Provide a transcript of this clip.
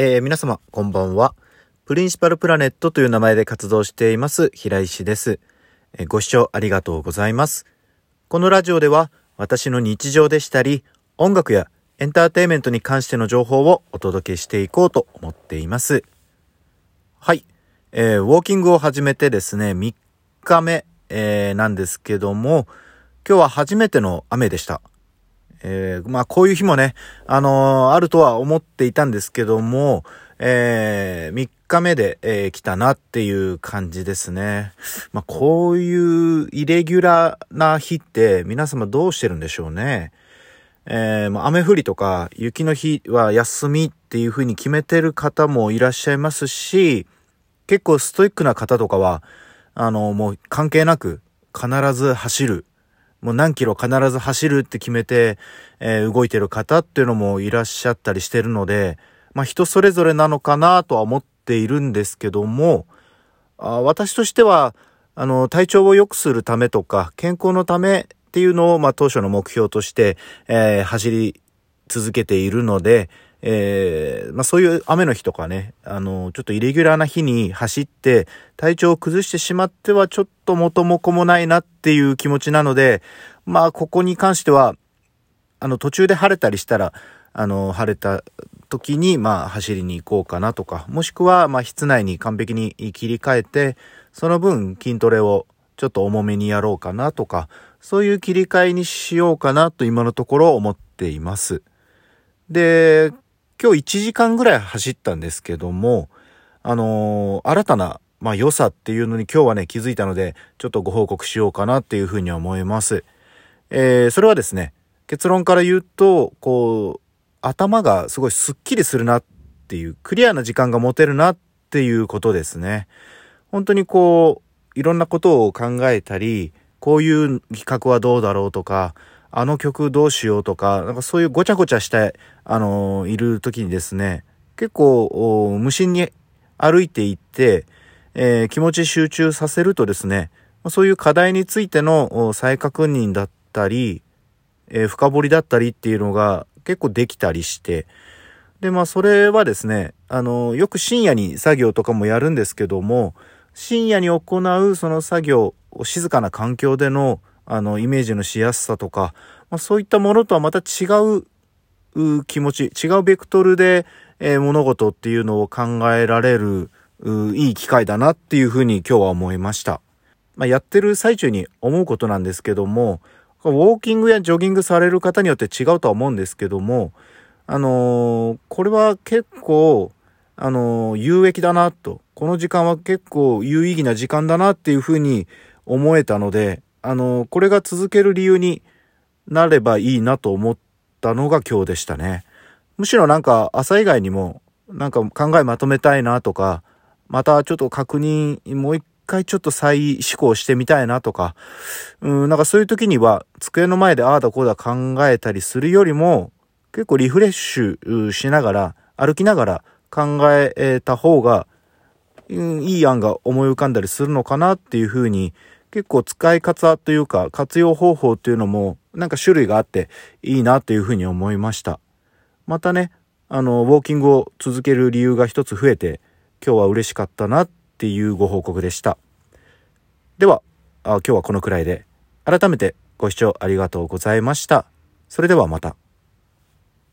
えー、皆様、こんばんは。プリンシパルプラネットという名前で活動しています、平石です。えー、ご視聴ありがとうございます。このラジオでは、私の日常でしたり、音楽やエンターテイメントに関しての情報をお届けしていこうと思っています。はい。えー、ウォーキングを始めてですね、3日目、え、なんですけども、今日は初めての雨でした。えー、まあこういう日もね、あのー、あるとは思っていたんですけども、えー、3日目で、えー、来たなっていう感じですね。まあこういうイレギュラーな日って皆様どうしてるんでしょうね。えー、まあ雨降りとか雪の日は休みっていう風に決めてる方もいらっしゃいますし、結構ストイックな方とかは、あの、もう関係なく必ず走るもう何キロ必ず走るって決めて、えー、動いてる方っていうのもいらっしゃったりしてるので、まあ人それぞれなのかなとは思っているんですけども、あ私としては、あの、体調を良くするためとか、健康のためっていうのを、まあ当初の目標として、えー、走り続けているので、えー、まあそういう雨の日とかね、あの、ちょっとイレギュラーな日に走って体調を崩してしまってはちょっと元も子もないなっていう気持ちなので、まあここに関しては、あの途中で晴れたりしたら、あの、晴れた時に、まあ走りに行こうかなとか、もしくは、まあ室内に完璧に切り替えて、その分筋トレをちょっと重めにやろうかなとか、そういう切り替えにしようかなと今のところ思っています。で、今日1時間ぐらい走ったんですけども、あのー、新たな、まあ、良さっていうのに今日はね、気づいたので、ちょっとご報告しようかなっていうふうに思います。えー、それはですね、結論から言うと、こう、頭がすごいスッキリするなっていう、クリアな時間が持てるなっていうことですね。本当にこう、いろんなことを考えたり、こういう企画はどうだろうとか、あの曲どうしようとか、なんかそういうごちゃごちゃして、あのー、いる時にですね、結構、無心に歩いていって、えー、気持ち集中させるとですね、そういう課題についての再確認だったり、えー、深掘りだったりっていうのが結構できたりして、で、まあそれはですね、あの、よく深夜に作業とかもやるんですけども、深夜に行うその作業を静かな環境でのあの、イメージのしやすさとか、まあ、そういったものとはまた違う気持ち、違うベクトルで、えー、物事っていうのを考えられる、いい機会だなっていうふうに今日は思いました。まあ、やってる最中に思うことなんですけども、ウォーキングやジョギングされる方によって違うとは思うんですけども、あのー、これは結構、あのー、有益だなと、この時間は結構有意義な時間だなっていうふうに思えたので、あの、これが続ける理由になればいいなと思ったのが今日でしたね。むしろなんか朝以外にもなんか考えまとめたいなとか、またちょっと確認、もう一回ちょっと再思考してみたいなとか、うん、なんかそういう時には机の前でああだこうだ考えたりするよりも、結構リフレッシュしながら、歩きながら考えた方が、うん、いい案が思い浮かんだりするのかなっていうふうに結構使い方というか活用方法っていうのもなんか種類があっていいなというふうに思いました。またね、あの、ウォーキングを続ける理由が一つ増えて今日は嬉しかったなっていうご報告でした。では、あ今日はこのくらいで改めてご視聴ありがとうございました。それではまた。